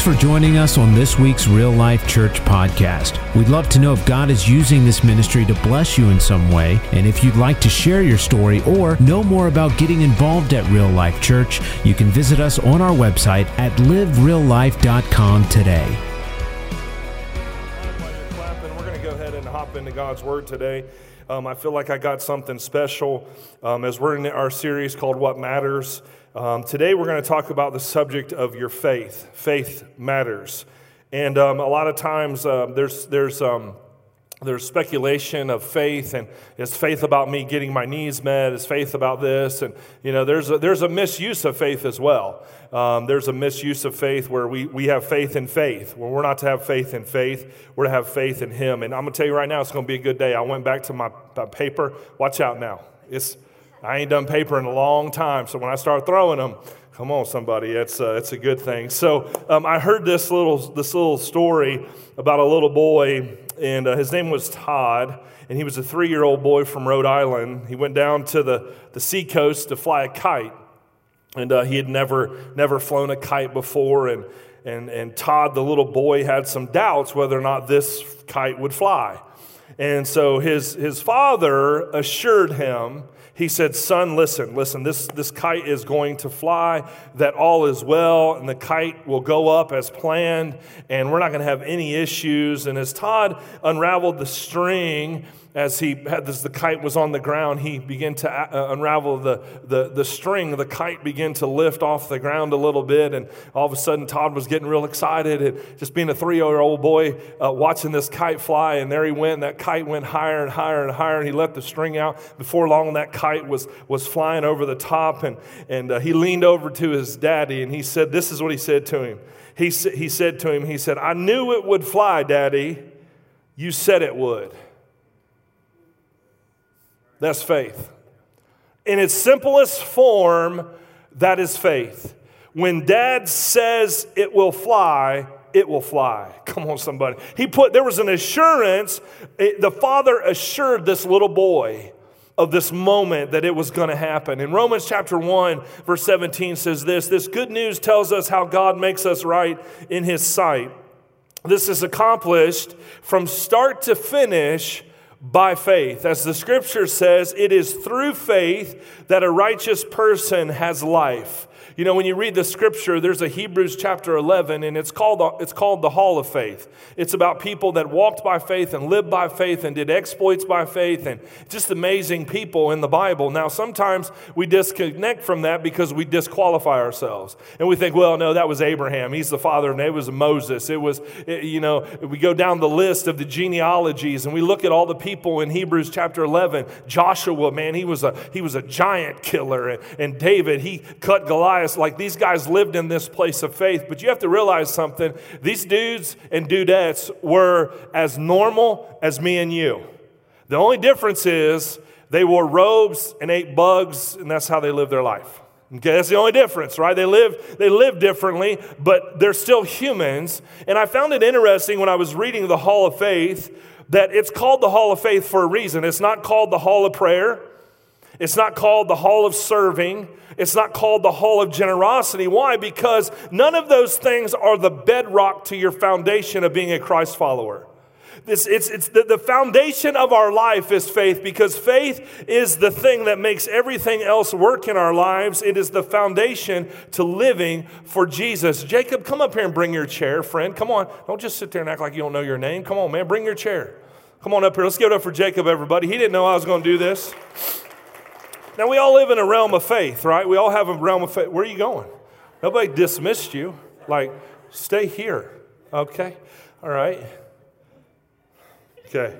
Thanks for joining us on this week's Real Life Church podcast. We'd love to know if God is using this ministry to bless you in some way, and if you'd like to share your story or know more about getting involved at Real Life Church, you can visit us on our website at livereallife.com today. While you're clapping, we're going to go ahead and hop into God's Word today. Um, I feel like I got something special um, as we're in our series called What Matters. Um, today, we're going to talk about the subject of your faith. Faith matters. And um, a lot of times, uh, there's, there's, um, there's speculation of faith, and is faith about me getting my needs met? Is faith about this? And, you know, there's a, there's a misuse of faith as well. Um, there's a misuse of faith where we, we have faith in faith. Well, we're not to have faith in faith, we're to have faith in Him. And I'm going to tell you right now, it's going to be a good day. I went back to my, my paper. Watch out now. It's, I ain't done paper in a long time, so when I start throwing them, come on, somebody, it's a, it's a good thing. So um, I heard this little, this little story about a little boy, and uh, his name was Todd, and he was a three year old boy from Rhode Island. He went down to the, the seacoast to fly a kite, and uh, he had never, never flown a kite before, and, and, and Todd, the little boy, had some doubts whether or not this kite would fly. And so his, his father assured him he said, Son, listen, listen, this, this kite is going to fly, that all is well, and the kite will go up as planned, and we're not going to have any issues. And as Todd unraveled the string, as he as the kite was on the ground, he began to uh, unravel the, the, the string. The kite began to lift off the ground a little bit, and all of a sudden, Todd was getting real excited. And just being a three year old boy uh, watching this kite fly, and there he went. And that kite went higher and higher and higher, and he let the string out. Before long, that kite was, was flying over the top, and, and uh, he leaned over to his daddy, and he said, This is what he said to him. He, he said to him, He said, I knew it would fly, daddy. You said it would. That's faith. In its simplest form, that is faith. When dad says it will fly, it will fly. Come on, somebody. He put, there was an assurance. It, the father assured this little boy of this moment that it was going to happen. In Romans chapter 1, verse 17 says this This good news tells us how God makes us right in his sight. This is accomplished from start to finish by faith. As the scripture says, it is through faith that a righteous person has life. You know, when you read the scripture, there's a Hebrews chapter 11, and it's called, it's called the Hall of Faith. It's about people that walked by faith and lived by faith and did exploits by faith, and just amazing people in the Bible. Now, sometimes we disconnect from that because we disqualify ourselves. And we think, well, no, that was Abraham. He's the father, and it was Moses. It was, eh, you know, we go down the list of the genealogies, and we look at all the people in Hebrews chapter 11. Joshua, man, he was a, he was a giant killer, and, and David, he cut Goliath like these guys lived in this place of faith. But you have to realize something these dudes and dudettes were as normal as me and you. The only difference is they wore robes and ate bugs, and that's how they lived their life. Okay, that's the only difference, right? They live, they live differently, but they're still humans. And I found it interesting when I was reading the Hall of Faith that it's called the Hall of Faith for a reason. It's not called the Hall of Prayer. It's not called the Hall of Serving. It's not called the Hall of Generosity. Why? Because none of those things are the bedrock to your foundation of being a Christ follower. It's, it's, it's the, the foundation of our life is faith because faith is the thing that makes everything else work in our lives. It is the foundation to living for Jesus. Jacob, come up here and bring your chair, friend. Come on. Don't just sit there and act like you don't know your name. Come on, man. Bring your chair. Come on up here. Let's give it up for Jacob, everybody. He didn't know I was going to do this. Now, we all live in a realm of faith, right? We all have a realm of faith. Where are you going? Nobody dismissed you. Like, stay here, okay? All right. Okay.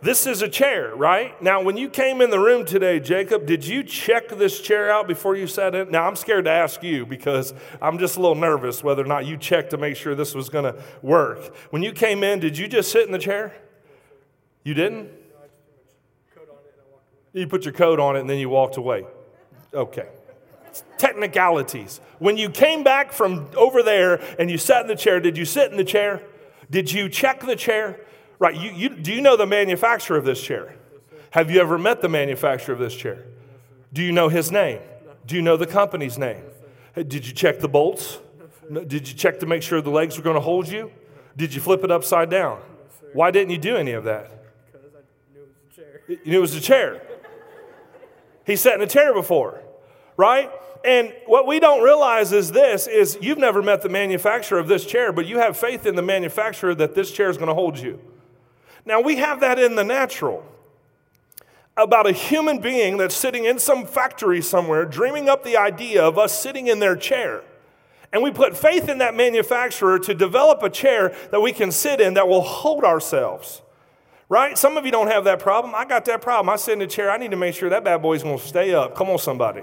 This is a chair, right? Now, when you came in the room today, Jacob, did you check this chair out before you sat in? Now, I'm scared to ask you because I'm just a little nervous whether or not you checked to make sure this was going to work. When you came in, did you just sit in the chair? You didn't? You put your coat on it and then you walked away. Okay. Technicalities. When you came back from over there and you sat in the chair, did you sit in the chair? Did you check the chair? Right. You, you, do you know the manufacturer of this chair? Have you ever met the manufacturer of this chair? Do you know his name? Do you know the company's name? Did you check the bolts? Did you check to make sure the legs were going to hold you? Did you flip it upside down? Why didn't you do any of that? Because I knew it was a chair. You knew it was a chair. He sat in a chair before, right? And what we don't realize is this is you've never met the manufacturer of this chair, but you have faith in the manufacturer that this chair is going to hold you. Now we have that in the natural about a human being that's sitting in some factory somewhere dreaming up the idea of us sitting in their chair. And we put faith in that manufacturer to develop a chair that we can sit in that will hold ourselves. Right? Some of you don't have that problem. I got that problem. I sit in a chair. I need to make sure that bad boy's going to stay up. Come on, somebody.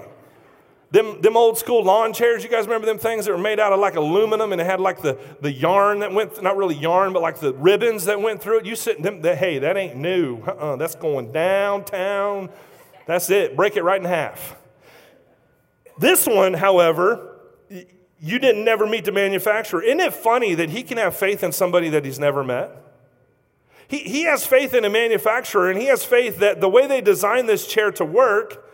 Them, them old school lawn chairs, you guys remember them things that were made out of like aluminum and it had like the, the yarn that went, not really yarn, but like the ribbons that went through it? You sit in them, hey, that ain't new. Uh-uh, that's going downtown. That's it. Break it right in half. This one, however, you didn't never meet the manufacturer. Isn't it funny that he can have faith in somebody that he's never met? He, he has faith in a manufacturer and he has faith that the way they designed this chair to work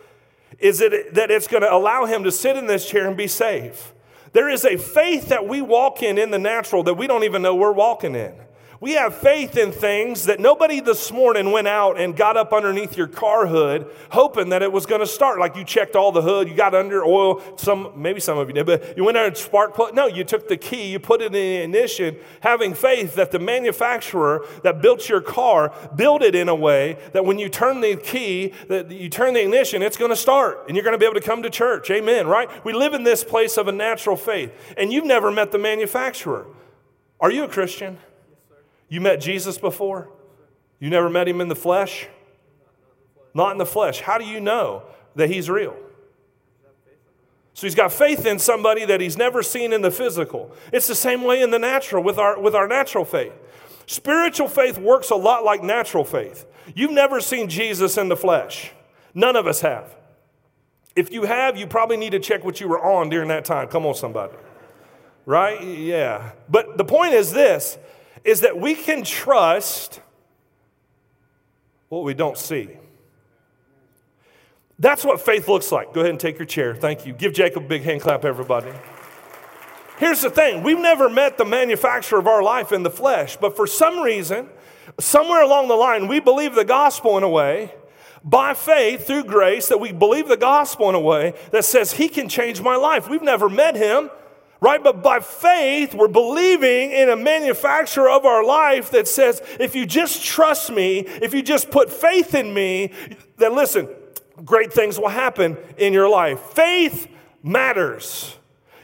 is it, that it's going to allow him to sit in this chair and be safe. There is a faith that we walk in in the natural that we don't even know we're walking in. We have faith in things that nobody this morning went out and got up underneath your car hood hoping that it was going to start. Like you checked all the hood, you got under oil. Some, maybe some of you did, but you went there and spark plug. No, you took the key, you put it in the ignition, having faith that the manufacturer that built your car built it in a way that when you turn the key, that you turn the ignition, it's going to start and you're going to be able to come to church. Amen, right? We live in this place of a natural faith, and you've never met the manufacturer. Are you a Christian? You met Jesus before? You never met him in the flesh? Not in the flesh. How do you know that he's real? So he's got faith in somebody that he's never seen in the physical. It's the same way in the natural with our, with our natural faith. Spiritual faith works a lot like natural faith. You've never seen Jesus in the flesh. None of us have. If you have, you probably need to check what you were on during that time. Come on, somebody. Right? Yeah. But the point is this is that we can trust what we don't see. That's what faith looks like. Go ahead and take your chair. Thank you. Give Jacob a big hand clap, everybody. Here's the thing we've never met the manufacturer of our life in the flesh, but for some reason, somewhere along the line, we believe the gospel in a way by faith through grace that we believe the gospel in a way that says he can change my life. We've never met him, right? But by faith, we're believing in a manufacturer of our life that says, if you just trust me, if you just put faith in me, then listen, great things will happen in your life. Faith matters.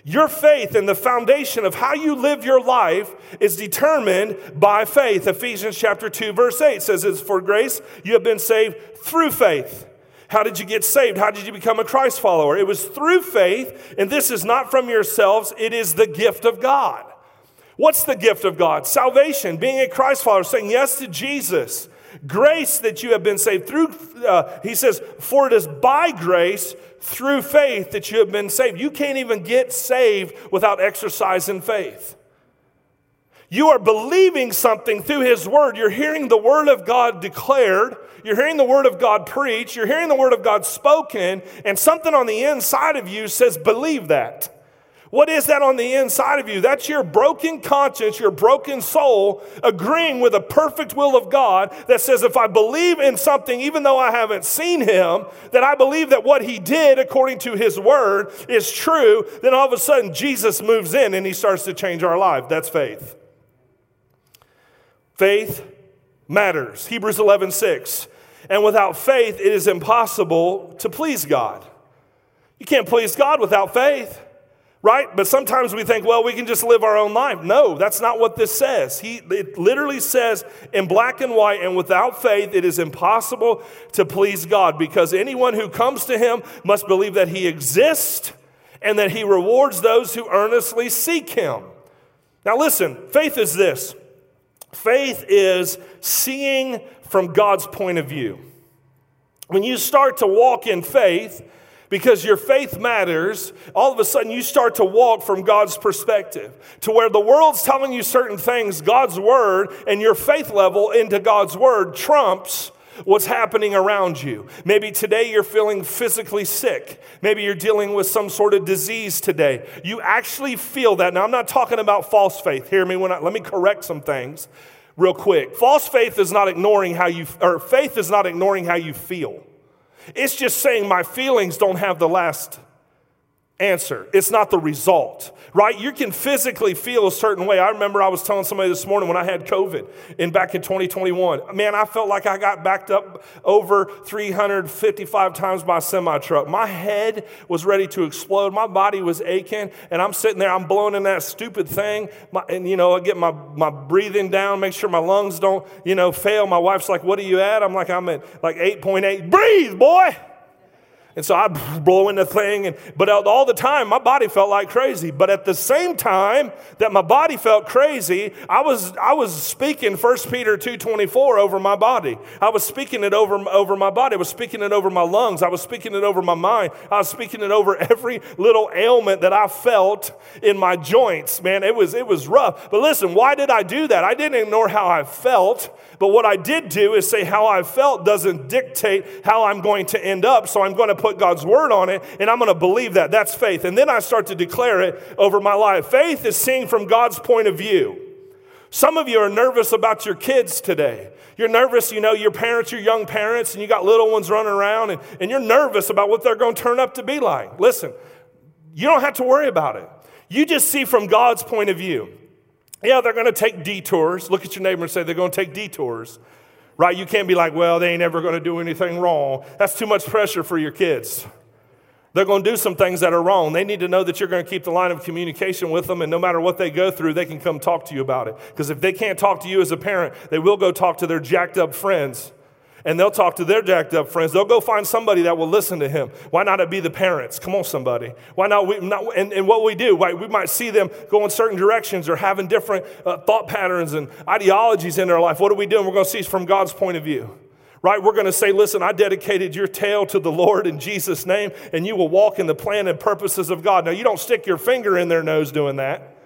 Your faith and the foundation of how you live your life is determined by faith. Ephesians chapter 2 verse 8 says it's for grace you have been saved through faith. How did you get saved? How did you become a Christ follower? It was through faith, and this is not from yourselves, it is the gift of God. What's the gift of God? Salvation, being a Christ follower, saying yes to Jesus. Grace that you have been saved through, uh, he says, for it is by grace through faith that you have been saved. You can't even get saved without exercising faith. You are believing something through His Word. You're hearing the Word of God declared. You're hearing the Word of God preached. You're hearing the Word of God spoken. And something on the inside of you says, believe that. What is that on the inside of you? That's your broken conscience, your broken soul agreeing with the perfect will of God that says, if I believe in something, even though I haven't seen Him, that I believe that what He did according to His Word is true, then all of a sudden Jesus moves in and He starts to change our life. That's faith. Faith matters. Hebrews 11, 6. And without faith, it is impossible to please God. You can't please God without faith, right? But sometimes we think, well, we can just live our own life. No, that's not what this says. He, it literally says in black and white, and without faith, it is impossible to please God because anyone who comes to Him must believe that He exists and that He rewards those who earnestly seek Him. Now, listen, faith is this. Faith is seeing from God's point of view. When you start to walk in faith, because your faith matters, all of a sudden you start to walk from God's perspective to where the world's telling you certain things, God's word and your faith level into God's word trumps what's happening around you. Maybe today you're feeling physically sick. Maybe you're dealing with some sort of disease today. You actually feel that. Now, I'm not talking about false faith. Hear me when I, let me correct some things real quick. False faith is not ignoring how you, or faith is not ignoring how you feel. It's just saying my feelings don't have the last answer. It's not the result, right? You can physically feel a certain way. I remember I was telling somebody this morning when I had COVID in back in 2021. Man, I felt like I got backed up over 355 times by a semi truck. My head was ready to explode. My body was aching, and I'm sitting there. I'm blowing in that stupid thing, my, and you know, I get my my breathing down, make sure my lungs don't you know fail. My wife's like, "What are you at?" I'm like, "I'm at like 8.8. Breathe, boy." And so I blow in the thing, and, but all the time my body felt like crazy. But at the same time that my body felt crazy, I was, I was speaking 1 Peter 2.24 over my body. I was speaking it over, over my body. I was speaking it over my lungs. I was speaking it over my mind. I was speaking it over every little ailment that I felt in my joints. Man, it was, it was rough. But listen, why did I do that? I didn't ignore how I felt. But what I did do is say how I felt doesn't dictate how I'm going to end up. So I'm going to put put God's word on it and I'm going to believe that. That's faith. And then I start to declare it over my life. Faith is seeing from God's point of view. Some of you are nervous about your kids today. You're nervous, you know, your parents, your young parents, and you got little ones running around, and, and you're nervous about what they're going to turn up to be like. Listen, you don't have to worry about it. You just see from God's point of view. Yeah, they're going to take detours. Look at your neighbor and say they're going to take detours right? You can't be like, well, they ain't ever going to do anything wrong. That's too much pressure for your kids. They're going to do some things that are wrong. They need to know that you're going to keep the line of communication with them, and no matter what they go through, they can come talk to you about it. Because if they can't talk to you as a parent, they will go talk to their jacked up friends and they'll talk to their jacked up friends. They'll go find somebody that will listen to him. Why not it be the parents? Come on, somebody. Why not? We, not and, and what we do, right, we might see them go in certain directions or having different uh, thought patterns and ideologies in their life. What are we doing? We're going to see from God's point of view. Right? We're going to say, listen, I dedicated your tail to the Lord in Jesus' name, and you will walk in the plan and purposes of God. Now, you don't stick your finger in their nose doing that.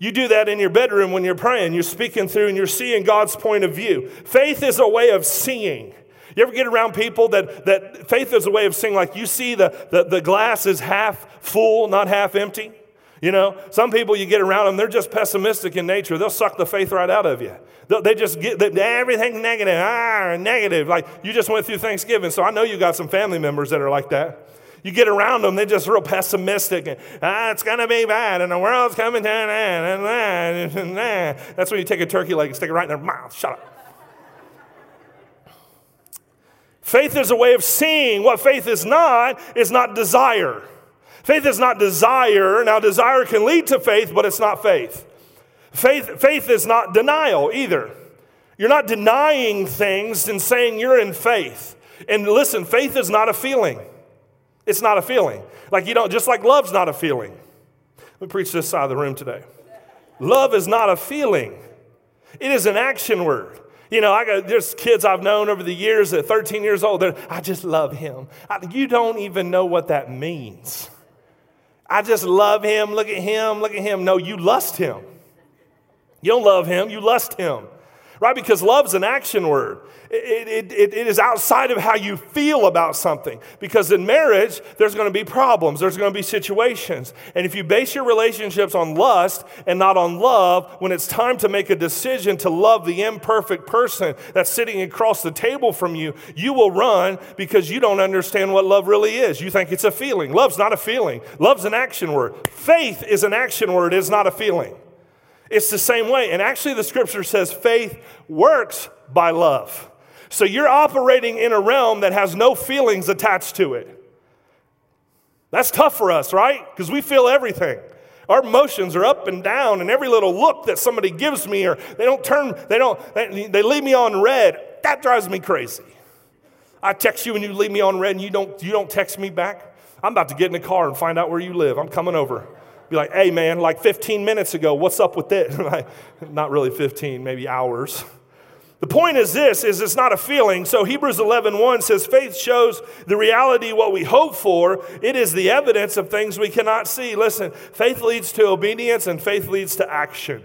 You do that in your bedroom when you're praying. You're speaking through and you're seeing God's point of view. Faith is a way of seeing. You ever get around people that, that faith is a way of seeing, like you see the, the, the glass is half full, not half empty? You know, some people you get around them, they're just pessimistic in nature. They'll suck the faith right out of you. They just get everything negative, ah, negative. Like you just went through Thanksgiving. So I know you got some family members that are like that. You get around them, they're just real pessimistic. And, ah, it's going to be bad, and the world's coming to an end. And, and, and, That's when you take a turkey leg and stick it right in their mouth. Shut up. Faith is a way of seeing. What faith is not is not desire. Faith is not desire. Now, desire can lead to faith, but it's not faith. Faith, faith is not denial either. You're not denying things and saying you're in faith. And listen, faith is not a feeling. It's not a feeling. Like you don't, just like love's not a feeling. Let me preach this side of the room today. Love is not a feeling, it is an action word. You know, I got, there's kids I've known over the years at 13 years old, I just love him. I, you don't even know what that means. I just love him. Look at him. Look at him. No, you lust him. You don't love him, you lust him right? Because love's an action word. It, it, it is outside of how you feel about something. Because in marriage, there's going to be problems, there's going to be situations. And if you base your relationships on lust and not on love, when it's time to make a decision to love the imperfect person that's sitting across the table from you, you will run because you don't understand what love really is. You think it's a feeling. Love's not a feeling, love's an action word. Faith is an action word, it's not a feeling. It's the same way. And actually, the scripture says faith works by love. So you're operating in a realm that has no feelings attached to it. That's tough for us, right? Because we feel everything. Our emotions are up and down, and every little look that somebody gives me, or they don't turn, they don't, they, they leave me on read, that drives me crazy. I text you and you leave me on read and you don't, you don't text me back. I'm about to get in the car and find out where you live. I'm coming over be like, hey man, like 15 minutes ago, what's up with this? not really 15, maybe hours. The point is this is it's not a feeling. So Hebrews 11:1 1 says faith shows the reality what we hope for. It is the evidence of things we cannot see. Listen, faith leads to obedience and faith leads to action.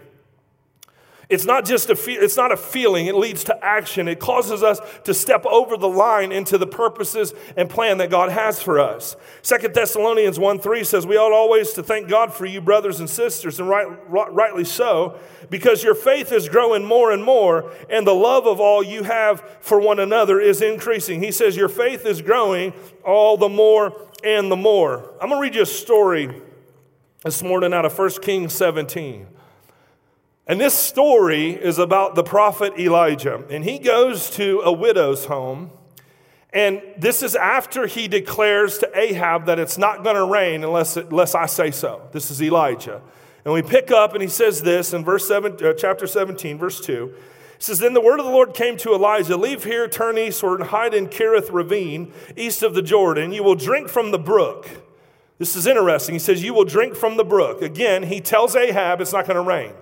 It's not just a fe- it's not a feeling, it leads to action. It causes us to step over the line into the purposes and plan that God has for us. Second Thessalonians 1 3 says, We ought always to thank God for you, brothers and sisters, and right, rightly so, because your faith is growing more and more, and the love of all you have for one another is increasing. He says, Your faith is growing all the more and the more. I'm gonna read you a story this morning out of 1 Kings 17. And this story is about the prophet Elijah. And he goes to a widow's home. And this is after he declares to Ahab that it's not going to rain unless, it, unless I say so. This is Elijah. And we pick up and he says this in verse seven, uh, chapter 17, verse 2. He says, Then the word of the Lord came to Elijah Leave here, turn eastward, and hide in Kerith ravine, east of the Jordan. You will drink from the brook. This is interesting. He says, You will drink from the brook. Again, he tells Ahab it's not going to rain.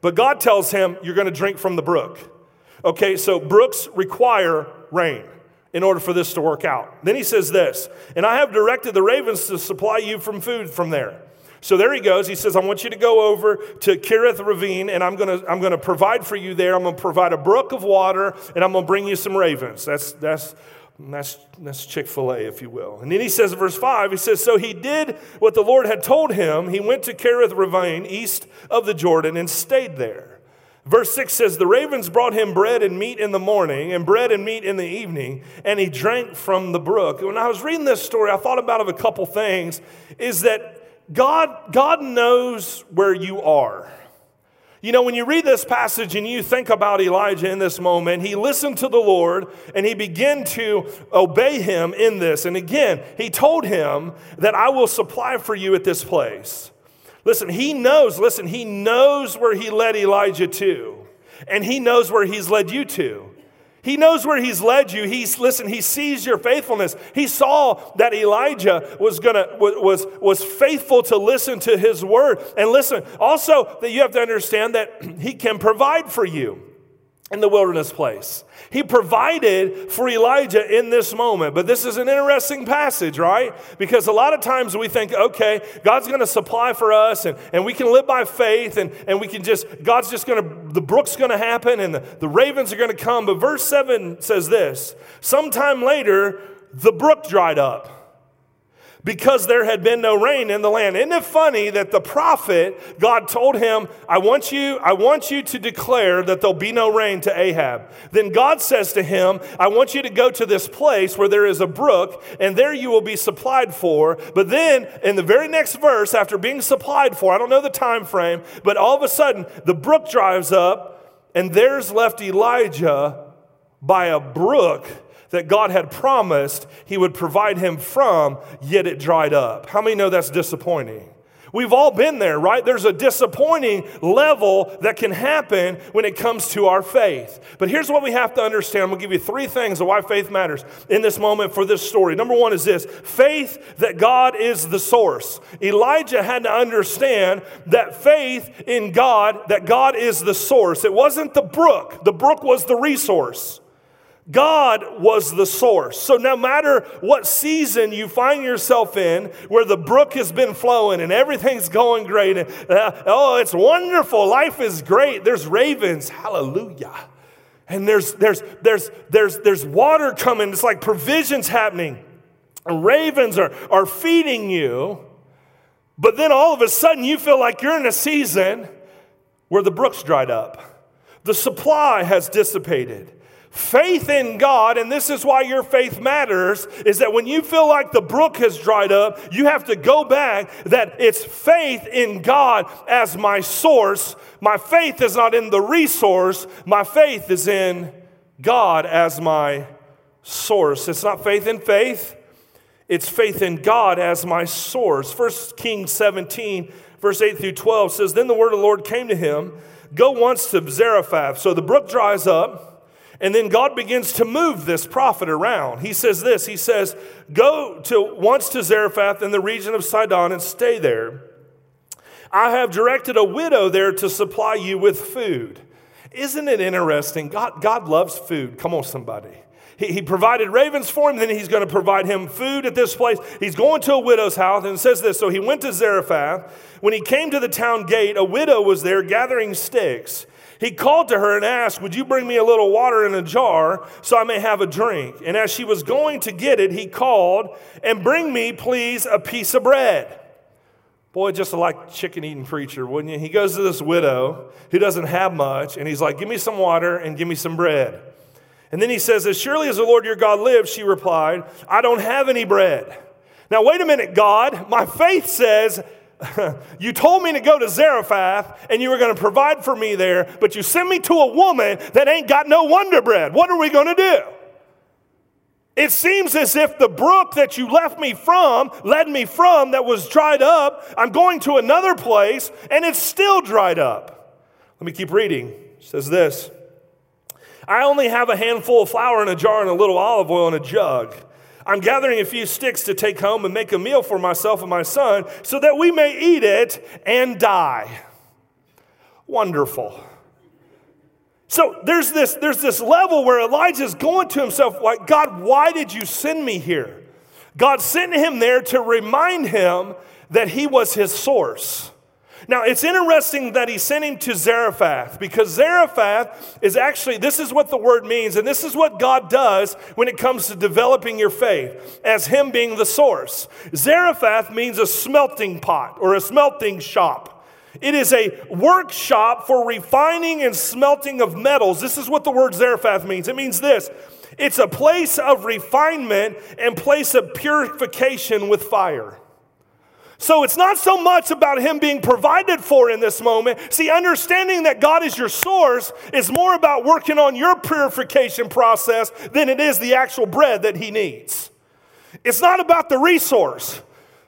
But God tells him, You're going to drink from the brook. Okay, so brooks require rain in order for this to work out. Then he says this, and I have directed the ravens to supply you from food from there. So there he goes. He says, I want you to go over to Kerith Ravine, and I'm going to, I'm to provide for you there. I'm going to provide a brook of water, and I'm going to bring you some ravens. That's, that's that's, that's Chick fil A, if you will. And then he says, verse 5, he says, So he did what the Lord had told him. He went to Kerith Ravine, east of the Jordan, and stayed there. Verse 6 says, The ravens brought him bread and meat in the morning, and bread and meat in the evening, and he drank from the brook. When I was reading this story, I thought about of a couple things. Is that God, God knows where you are. You know, when you read this passage and you think about Elijah in this moment, he listened to the Lord and he began to obey him in this. And again, he told him that I will supply for you at this place. Listen, he knows, listen, he knows where he led Elijah to, and he knows where he's led you to. He knows where he's led you. He's listen, he sees your faithfulness. He saw that Elijah was gonna was was faithful to listen to his word. And listen, also that you have to understand that he can provide for you in the wilderness place. He provided for Elijah in this moment. But this is an interesting passage, right? Because a lot of times we think, okay, God's going to supply for us and, and we can live by faith and, and we can just, God's just going to, the brook's going to happen and the, the ravens are going to come. But verse 7 says this Sometime later, the brook dried up because there had been no rain in the land. Isn't it funny that the prophet, God told him, I want you, I want you to declare that there'll be no rain to Ahab. Then God says to him, I want you to go to this place where there is a brook, and there you will be supplied for. But then in the very next verse, after being supplied for, I don't know the time frame, but all of a sudden the brook drives up, and there's left Elijah by a brook that God had promised he would provide him from, yet it dried up. How many know that's disappointing? We've all been there, right? There's a disappointing level that can happen when it comes to our faith. But here's what we have to understand. I'm to give you three things of why faith matters in this moment for this story. Number one is this faith that God is the source. Elijah had to understand that faith in God, that God is the source. It wasn't the brook, the brook was the resource. God was the source. So, no matter what season you find yourself in, where the brook has been flowing and everything's going great, and, uh, oh, it's wonderful, life is great. There's ravens, hallelujah. And there's, there's, there's, there's, there's water coming, it's like provisions happening. And ravens are, are feeding you. But then all of a sudden, you feel like you're in a season where the brook's dried up, the supply has dissipated. Faith in God, and this is why your faith matters, is that when you feel like the brook has dried up, you have to go back that it's faith in God as my source. My faith is not in the resource, my faith is in God as my source. It's not faith in faith, it's faith in God as my source. 1 Kings 17, verse 8 through 12 says, Then the word of the Lord came to him, Go once to Zarephath. So the brook dries up. And then God begins to move this prophet around. He says this He says, Go to once to Zarephath in the region of Sidon and stay there. I have directed a widow there to supply you with food. Isn't it interesting? God, God loves food. Come on, somebody. He, he provided ravens for him, then he's going to provide him food at this place. He's going to a widow's house and says this So he went to Zarephath. When he came to the town gate, a widow was there gathering sticks. He called to her and asked, Would you bring me a little water in a jar so I may have a drink? And as she was going to get it, he called, And bring me, please, a piece of bread. Boy, just like chicken eating preacher, wouldn't you? He goes to this widow who doesn't have much, and he's like, Give me some water and give me some bread. And then he says, As surely as the Lord your God lives, she replied, I don't have any bread. Now, wait a minute, God. My faith says you told me to go to Zarephath and you were going to provide for me there, but you sent me to a woman that ain't got no wonder bread. What are we going to do? It seems as if the brook that you left me from, led me from, that was dried up, I'm going to another place and it's still dried up. Let me keep reading. It says this I only have a handful of flour in a jar and a little olive oil in a jug. I'm gathering a few sticks to take home and make a meal for myself and my son so that we may eat it and die. Wonderful. So there's this, there's this level where Elijah's going to himself, like, God, why did you send me here? God sent him there to remind him that he was his source. Now, it's interesting that he sent him to Zarephath because Zarephath is actually, this is what the word means, and this is what God does when it comes to developing your faith, as him being the source. Zarephath means a smelting pot or a smelting shop. It is a workshop for refining and smelting of metals. This is what the word Zarephath means. It means this it's a place of refinement and place of purification with fire. So it's not so much about him being provided for in this moment. See, understanding that God is your source is more about working on your purification process than it is the actual bread that he needs. It's not about the resource.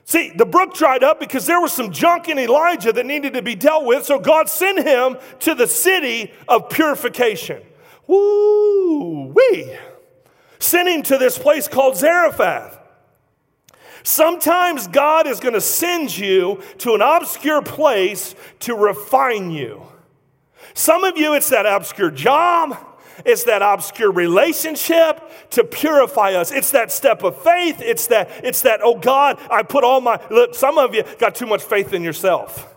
See, the brook dried up because there was some junk in Elijah that needed to be dealt with, so God sent him to the city of purification. Woo wee. Sent him to this place called Zarephath. Sometimes God is going to send you to an obscure place to refine you. Some of you, it's that obscure job. It's that obscure relationship to purify us. It's that step of faith. It's that, it's that, oh God, I put all my, look, some of you got too much faith in yourself.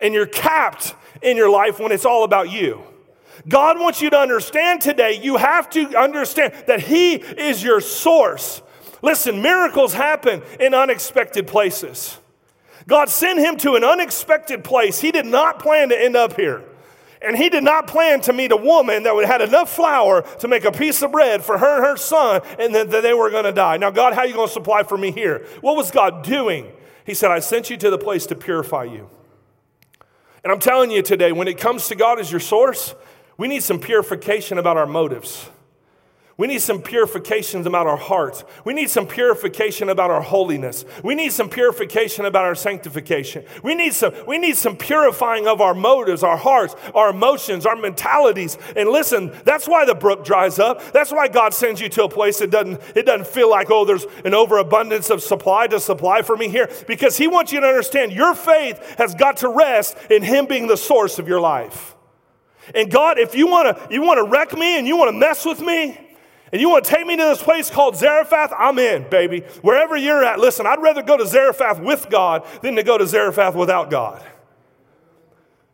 And you're capped in your life when it's all about you. God wants you to understand today, you have to understand that He is your source. Listen, miracles happen in unexpected places. God sent him to an unexpected place. He did not plan to end up here. And he did not plan to meet a woman that would had enough flour to make a piece of bread for her and her son, and that they were going to die. Now, God, how are you going to supply for me here? What was God doing? He said, I sent you to the place to purify you. And I'm telling you today, when it comes to God as your source, we need some purification about our motives. We need some purifications about our hearts. We need some purification about our holiness. We need some purification about our sanctification. We need some, we need some purifying of our motives, our hearts, our emotions, our mentalities. And listen, that's why the brook dries up. That's why God sends you to a place that doesn't, it doesn't feel like, oh, there's an overabundance of supply to supply for me here. Because He wants you to understand your faith has got to rest in Him being the source of your life. And God, if you want to you want to wreck me and you want to mess with me, and you want to take me to this place called Zarephath? I'm in, baby. Wherever you're at, listen, I'd rather go to Zarephath with God than to go to Zarephath without God.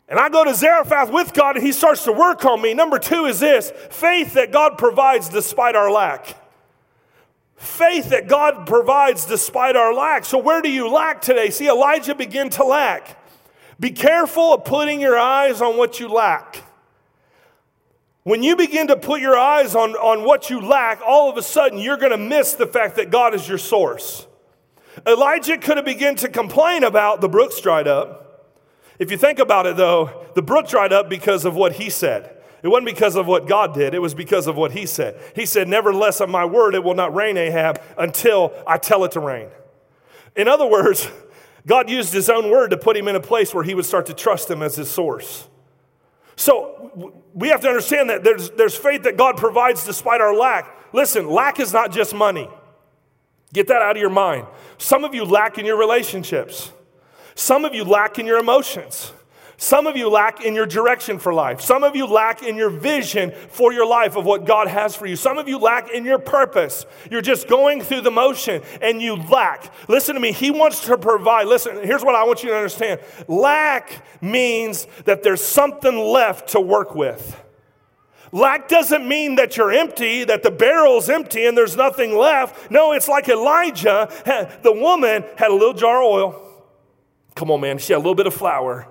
And I go to Zarephath with God and he starts to work on me. Number two is this faith that God provides despite our lack. Faith that God provides despite our lack. So, where do you lack today? See, Elijah began to lack. Be careful of putting your eyes on what you lack. When you begin to put your eyes on, on what you lack, all of a sudden you're going to miss the fact that God is your source. Elijah could have begun to complain about the brooks dried up. If you think about it, though, the brook dried up because of what he said. It wasn't because of what God did, it was because of what he said. He said, Nevertheless, of my word, it will not rain, Ahab, until I tell it to rain. In other words, God used his own word to put him in a place where he would start to trust him as his source. So we have to understand that there's, there's faith that God provides despite our lack. Listen, lack is not just money. Get that out of your mind. Some of you lack in your relationships. Some of you lack in your emotions. Some of you lack in your direction for life. Some of you lack in your vision for your life of what God has for you. Some of you lack in your purpose. You're just going through the motion and you lack. Listen to me. He wants to provide. Listen, here's what I want you to understand lack means that there's something left to work with. Lack doesn't mean that you're empty, that the barrel's empty and there's nothing left. No, it's like Elijah. The woman had a little jar of oil. Come on, man. She had a little bit of flour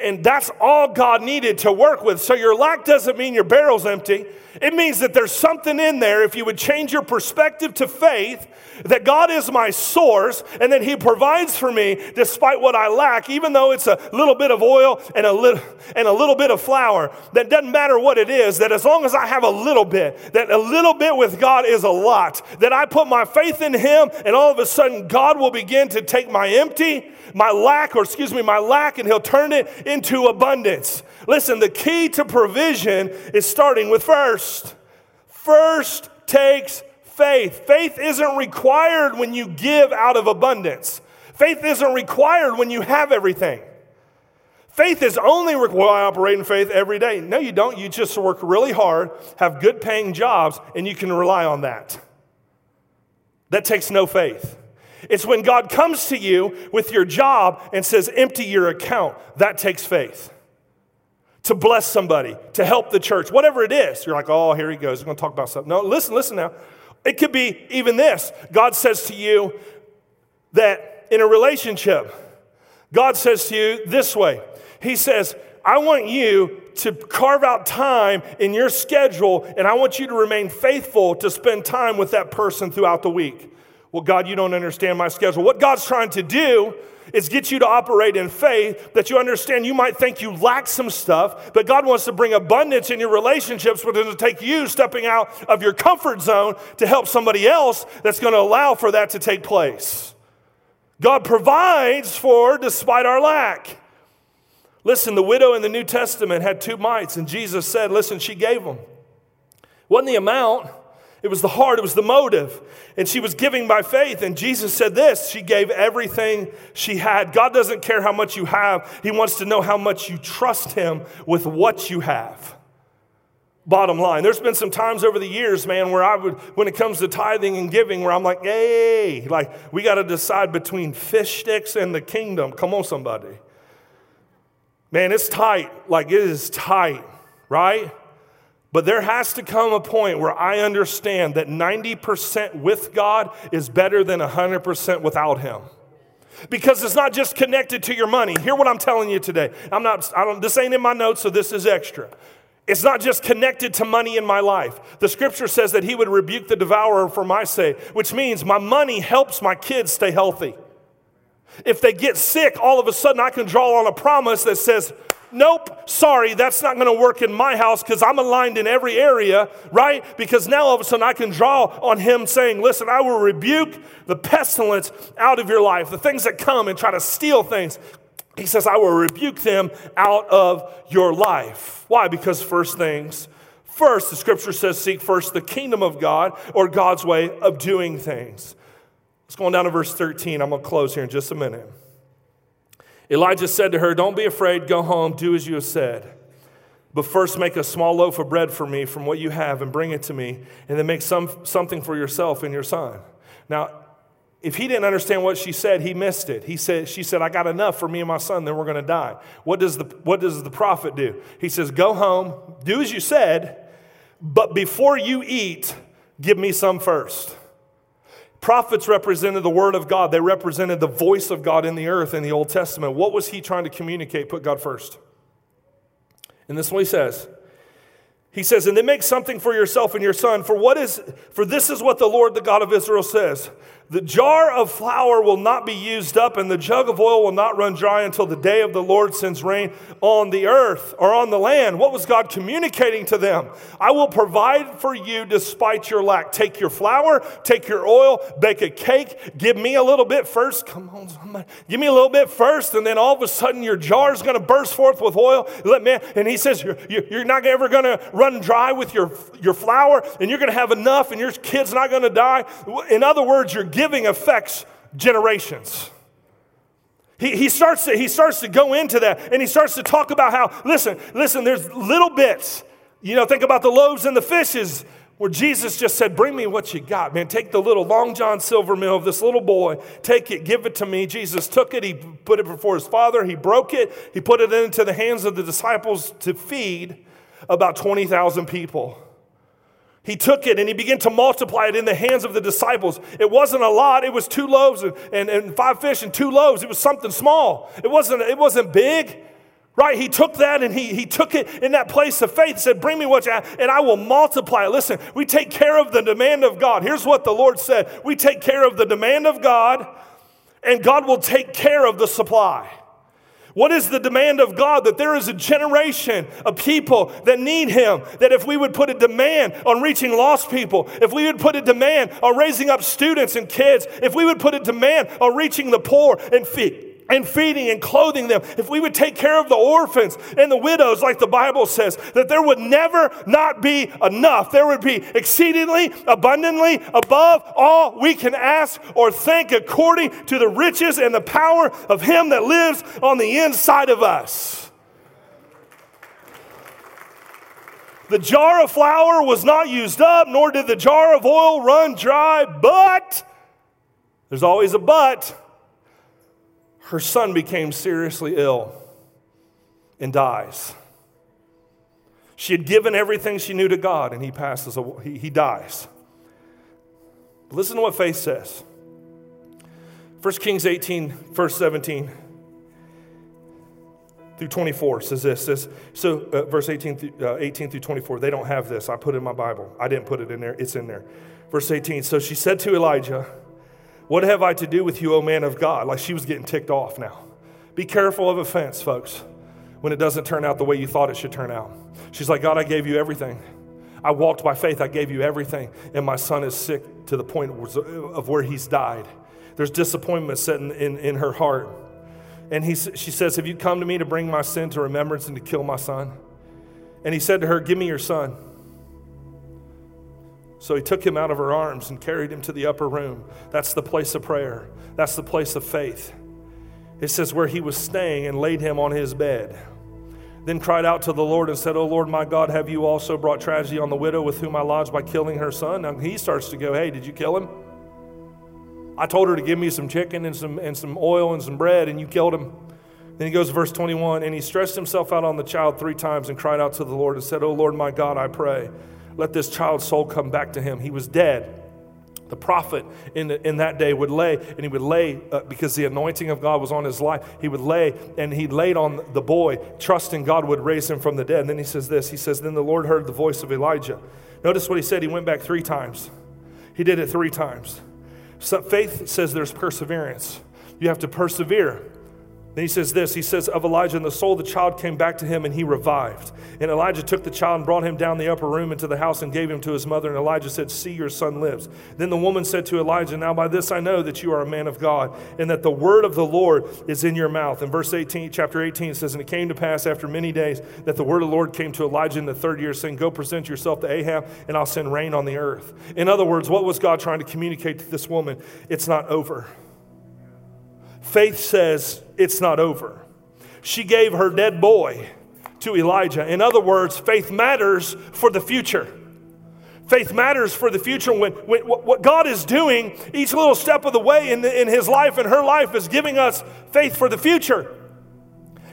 and that's all God needed to work with. So your lack doesn't mean your barrel's empty. It means that there's something in there, if you would change your perspective to faith, that God is my source and that He provides for me despite what I lack, even though it's a little bit of oil and a little, and a little bit of flour. That doesn't matter what it is, that as long as I have a little bit, that a little bit with God is a lot. That I put my faith in Him and all of a sudden God will begin to take my empty my lack, or excuse me, my lack, and He'll turn it into abundance. Listen, the key to provision is starting with first. First takes faith. Faith isn't required when you give out of abundance, faith isn't required when you have everything. Faith is only required. I operate in faith every day. No, you don't. You just work really hard, have good paying jobs, and you can rely on that. That takes no faith. It's when God comes to you with your job and says, empty your account. That takes faith. To bless somebody, to help the church, whatever it is. You're like, oh, here he goes. He's going to talk about something. No, listen, listen now. It could be even this. God says to you that in a relationship, God says to you this way He says, I want you to carve out time in your schedule, and I want you to remain faithful to spend time with that person throughout the week. Well, God, you don't understand my schedule. What God's trying to do is get you to operate in faith that you understand you might think you lack some stuff, but God wants to bring abundance in your relationships, but it'll take you stepping out of your comfort zone to help somebody else that's going to allow for that to take place. God provides for despite our lack. Listen, the widow in the New Testament had two mites, and Jesus said, Listen, she gave them. Wasn't the amount, it was the heart, it was the motive. And she was giving by faith. And Jesus said this she gave everything she had. God doesn't care how much you have, He wants to know how much you trust Him with what you have. Bottom line, there's been some times over the years, man, where I would, when it comes to tithing and giving, where I'm like, hey, like we got to decide between fish sticks and the kingdom. Come on, somebody. Man, it's tight. Like it is tight, right? But there has to come a point where I understand that 90% with God is better than 100% without Him. Because it's not just connected to your money. Hear what I'm telling you today. I'm not, I don't, this ain't in my notes, so this is extra. It's not just connected to money in my life. The scripture says that He would rebuke the devourer for my sake, which means my money helps my kids stay healthy. If they get sick, all of a sudden I can draw on a promise that says, Nope, sorry, that's not going to work in my house because I'm aligned in every area, right? Because now all of a sudden I can draw on him saying, Listen, I will rebuke the pestilence out of your life, the things that come and try to steal things. He says, I will rebuke them out of your life. Why? Because first things first, the scripture says, Seek first the kingdom of God or God's way of doing things. Let's go on down to verse 13. I'm going to close here in just a minute. Elijah said to her, Don't be afraid, go home, do as you have said. But first make a small loaf of bread for me from what you have and bring it to me, and then make some, something for yourself and your son. Now, if he didn't understand what she said, he missed it. He said, she said, I got enough for me and my son, then we're going to die. What does, the, what does the prophet do? He says, Go home, do as you said, but before you eat, give me some first. Prophets represented the Word of God, they represented the voice of God in the earth in the Old Testament. What was he trying to communicate? Put God first. And this is what he says. He says, and then make something for yourself and your son. For what is for this is what the Lord, the God of Israel, says. The jar of flour will not be used up, and the jug of oil will not run dry until the day of the Lord sends rain on the earth or on the land. What was God communicating to them? I will provide for you despite your lack. Take your flour, take your oil, bake a cake, give me a little bit first. Come on, somebody. Give me a little bit first, and then all of a sudden your jar is going to burst forth with oil. Let me, and he says, You're, you're not ever going to run dry with your, your flour, and you're going to have enough, and your kid's not going to die. In other words, you're giving affects generations. He, he, starts to, he starts to go into that and he starts to talk about how, listen, listen, there's little bits. You know, think about the loaves and the fishes where Jesus just said, Bring me what you got, man. Take the little Long John Silver mill of this little boy, take it, give it to me. Jesus took it, he put it before his father, he broke it, he put it into the hands of the disciples to feed about 20,000 people. He took it and he began to multiply it in the hands of the disciples. It wasn't a lot, it was two loaves and, and, and five fish and two loaves. It was something small. It wasn't, it wasn't big. Right? He took that and he, he took it in that place of faith, said, Bring me what you have, and I will multiply it. Listen, we take care of the demand of God. Here's what the Lord said We take care of the demand of God, and God will take care of the supply. What is the demand of God? That there is a generation of people that need Him. That if we would put a demand on reaching lost people, if we would put a demand on raising up students and kids, if we would put a demand on reaching the poor and feed and feeding and clothing them, if we would take care of the orphans and the widows, like the Bible says, that there would never not be enough. There would be exceedingly abundantly above all we can ask or think according to the riches and the power of Him that lives on the inside of us. The jar of flour was not used up, nor did the jar of oil run dry, but there's always a but her son became seriously ill and dies. She had given everything she knew to God, and he passes away, he, he dies. Listen to what faith says. 1 Kings 18, verse 17 through 24 says this. Says, so, uh, verse 18 through, uh, 18 through 24, they don't have this. I put it in my Bible. I didn't put it in there, it's in there. Verse 18, so she said to Elijah, what have I to do with you, O man of God? Like she was getting ticked off now. Be careful of offense, folks, when it doesn't turn out the way you thought it should turn out. She's like, God, I gave you everything. I walked by faith, I gave you everything, and my son is sick to the point of where he's died. There's disappointment sitting in, in her heart. And he, she says, Have you come to me to bring my sin to remembrance and to kill my son? And he said to her, Give me your son. So he took him out of her arms and carried him to the upper room. That's the place of prayer, that's the place of faith. It says, where he was staying and laid him on his bed. Then cried out to the Lord and said, O Lord my God, have you also brought tragedy on the widow with whom I lodged by killing her son? Now he starts to go, Hey, did you kill him? I told her to give me some chicken and some, and some oil and some bread, and you killed him. Then he goes to verse 21 And he stretched himself out on the child three times and cried out to the Lord and said, O Lord my God, I pray let this child's soul come back to him. He was dead. The prophet in, in that day would lay, and he would lay, uh, because the anointing of God was on his life, he would lay, and he laid on the boy, trusting God would raise him from the dead. And then he says this He says, Then the Lord heard the voice of Elijah. Notice what he said. He went back three times. He did it three times. So faith says there's perseverance. You have to persevere. Then he says this He says, Of Elijah and the soul, of the child came back to him and he revived. And Elijah took the child and brought him down the upper room into the house and gave him to his mother. And Elijah said, See, your son lives. Then the woman said to Elijah, Now by this I know that you are a man of God and that the word of the Lord is in your mouth. And verse 18, chapter 18 says, And it came to pass after many days that the word of the Lord came to Elijah in the third year, saying, Go present yourself to Ahab, and I'll send rain on the earth. In other words, what was God trying to communicate to this woman? It's not over. Faith says it's not over she gave her dead boy to Elijah. In other words, faith matters for the future. Faith matters for the future. When, when what God is doing, each little step of the way in, the, in his life and her life is giving us faith for the future.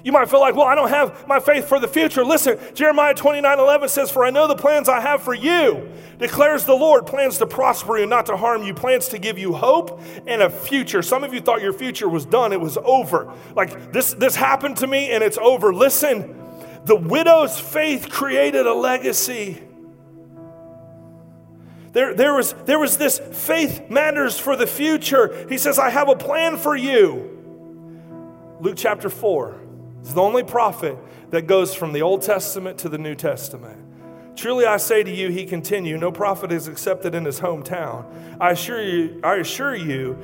You might feel like, well, I don't have my faith for the future. Listen, Jeremiah 29 11 says, For I know the plans I have for you, declares the Lord, plans to prosper you, not to harm you, plans to give you hope and a future. Some of you thought your future was done, it was over. Like this, this happened to me and it's over. Listen, the widow's faith created a legacy. There, there, was, there was this faith matters for the future. He says, I have a plan for you. Luke chapter 4. He's the only prophet that goes from the Old Testament to the New Testament. Truly I say to you, he continued, no prophet is accepted in his hometown. I assure you, I assure you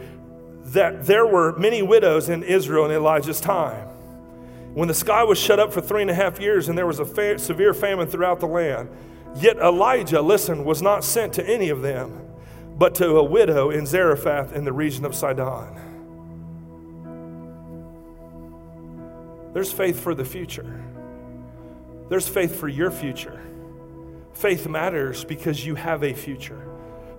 that there were many widows in Israel in Elijah's time. When the sky was shut up for three and a half years and there was a fa- severe famine throughout the land, yet Elijah, listen, was not sent to any of them, but to a widow in Zarephath in the region of Sidon. There's faith for the future. There's faith for your future. Faith matters because you have a future.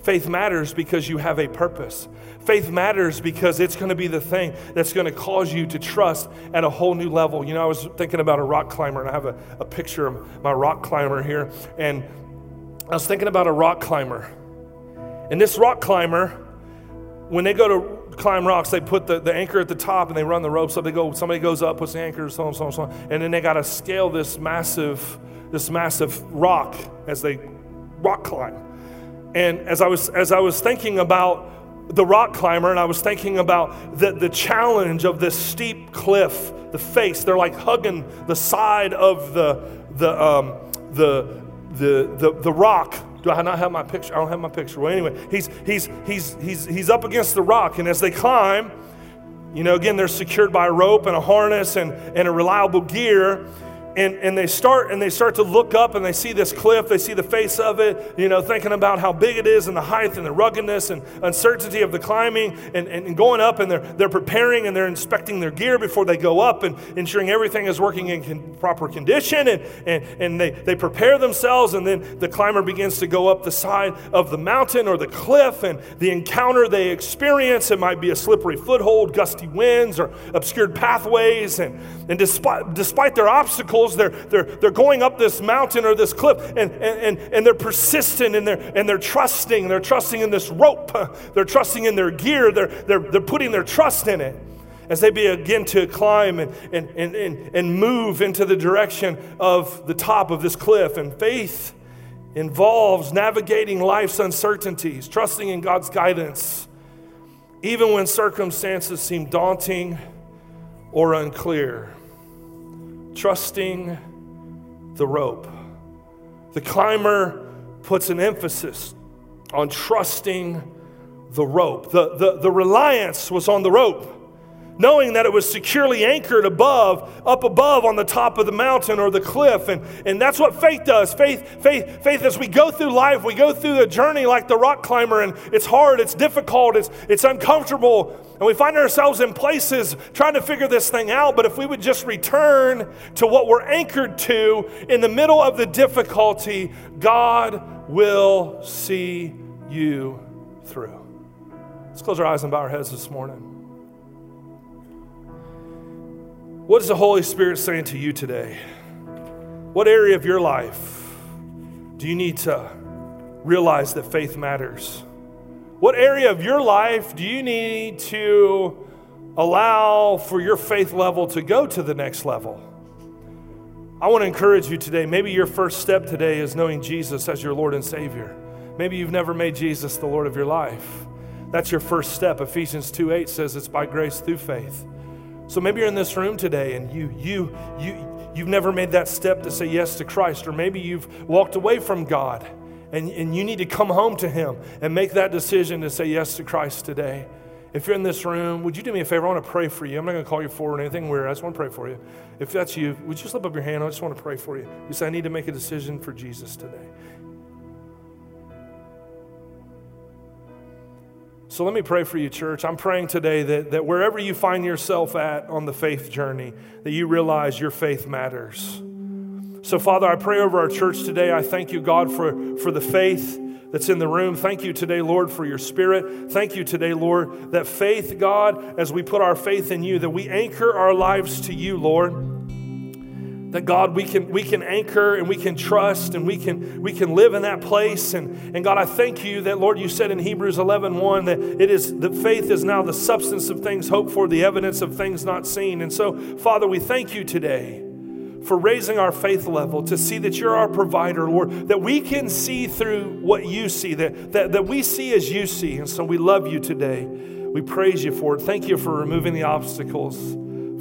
Faith matters because you have a purpose. Faith matters because it's going to be the thing that's going to cause you to trust at a whole new level. You know, I was thinking about a rock climber, and I have a, a picture of my rock climber here. And I was thinking about a rock climber. And this rock climber, when they go to climb rocks, they put the, the anchor at the top and they run the ropes up. They go, somebody goes up, puts the anchor, so on, so on, so on. And then they got to scale this massive, this massive rock as they rock climb. And as I was, as I was thinking about the rock climber and I was thinking about the, the challenge of this steep cliff, the face, they're like hugging the side of the, the, um, the, the, the, the rock. Do I not have my picture? I don't have my picture. Well, anyway, he's, he's, he's, he's, he's up against the rock, and as they climb, you know, again, they're secured by a rope and a harness and, and a reliable gear and, and they start and they start to look up and they see this cliff they see the face of it you know thinking about how big it is and the height and the ruggedness and uncertainty of the climbing and, and going up and they're, they're preparing and they're inspecting their gear before they go up and ensuring everything is working in con- proper condition and, and, and they, they prepare themselves and then the climber begins to go up the side of the mountain or the cliff and the encounter they experience it might be a slippery foothold gusty winds or obscured pathways and, and despite, despite their obstacles they're, they're, they're going up this mountain or this cliff and, and, and they're persistent and they're, and they're trusting. They're trusting in this rope. They're trusting in their gear. They're, they're, they're putting their trust in it as they begin to climb and, and, and, and, and move into the direction of the top of this cliff. And faith involves navigating life's uncertainties, trusting in God's guidance, even when circumstances seem daunting or unclear trusting the rope. The climber puts an emphasis on trusting the rope. The, the, the reliance was on the rope knowing that it was securely anchored above, up above on the top of the mountain or the cliff. And, and that's what faith does. Faith, faith, faith, as we go through life, we go through the journey like the rock climber, and it's hard, it's difficult, it's, it's uncomfortable, and we find ourselves in places trying to figure this thing out. But if we would just return to what we're anchored to in the middle of the difficulty, God will see you through. Let's close our eyes and bow our heads this morning. What is the Holy Spirit saying to you today? What area of your life do you need to realize that faith matters? What area of your life do you need to allow for your faith level to go to the next level? I want to encourage you today. Maybe your first step today is knowing Jesus as your Lord and Savior. Maybe you've never made Jesus the Lord of your life. That's your first step. Ephesians 2 8 says it's by grace through faith. So maybe you're in this room today and you, you, you, you've never made that step to say yes to Christ, or maybe you've walked away from God and, and you need to come home to Him and make that decision to say yes to Christ today. If you're in this room, would you do me a favor? I want to pray for you. I'm not going to call you forward or anything weird. I just want to pray for you. If that's you, would you slip up your hand? I just want to pray for you. You say, I need to make a decision for Jesus today. So let me pray for you, church. I'm praying today that, that wherever you find yourself at on the faith journey, that you realize your faith matters. So, Father, I pray over our church today. I thank you, God, for, for the faith that's in the room. Thank you today, Lord, for your spirit. Thank you today, Lord, that faith, God, as we put our faith in you, that we anchor our lives to you, Lord that God we can we can anchor and we can trust and we can we can live in that place. And, and God I thank you that Lord you said in Hebrews 11 1 that it is that faith is now the substance of things hoped for the evidence of things not seen. And so Father we thank you today for raising our faith level to see that you're our provider Lord that we can see through what you see that, that, that we see as you see. And so we love you today. We praise you for it. Thank you for removing the obstacles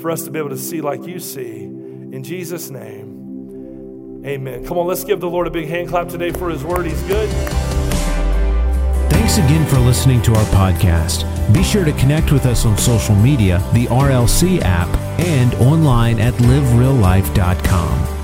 for us to be able to see like you see in Jesus' name, amen. Come on, let's give the Lord a big hand clap today for his word. He's good. Thanks again for listening to our podcast. Be sure to connect with us on social media, the RLC app, and online at livereallife.com.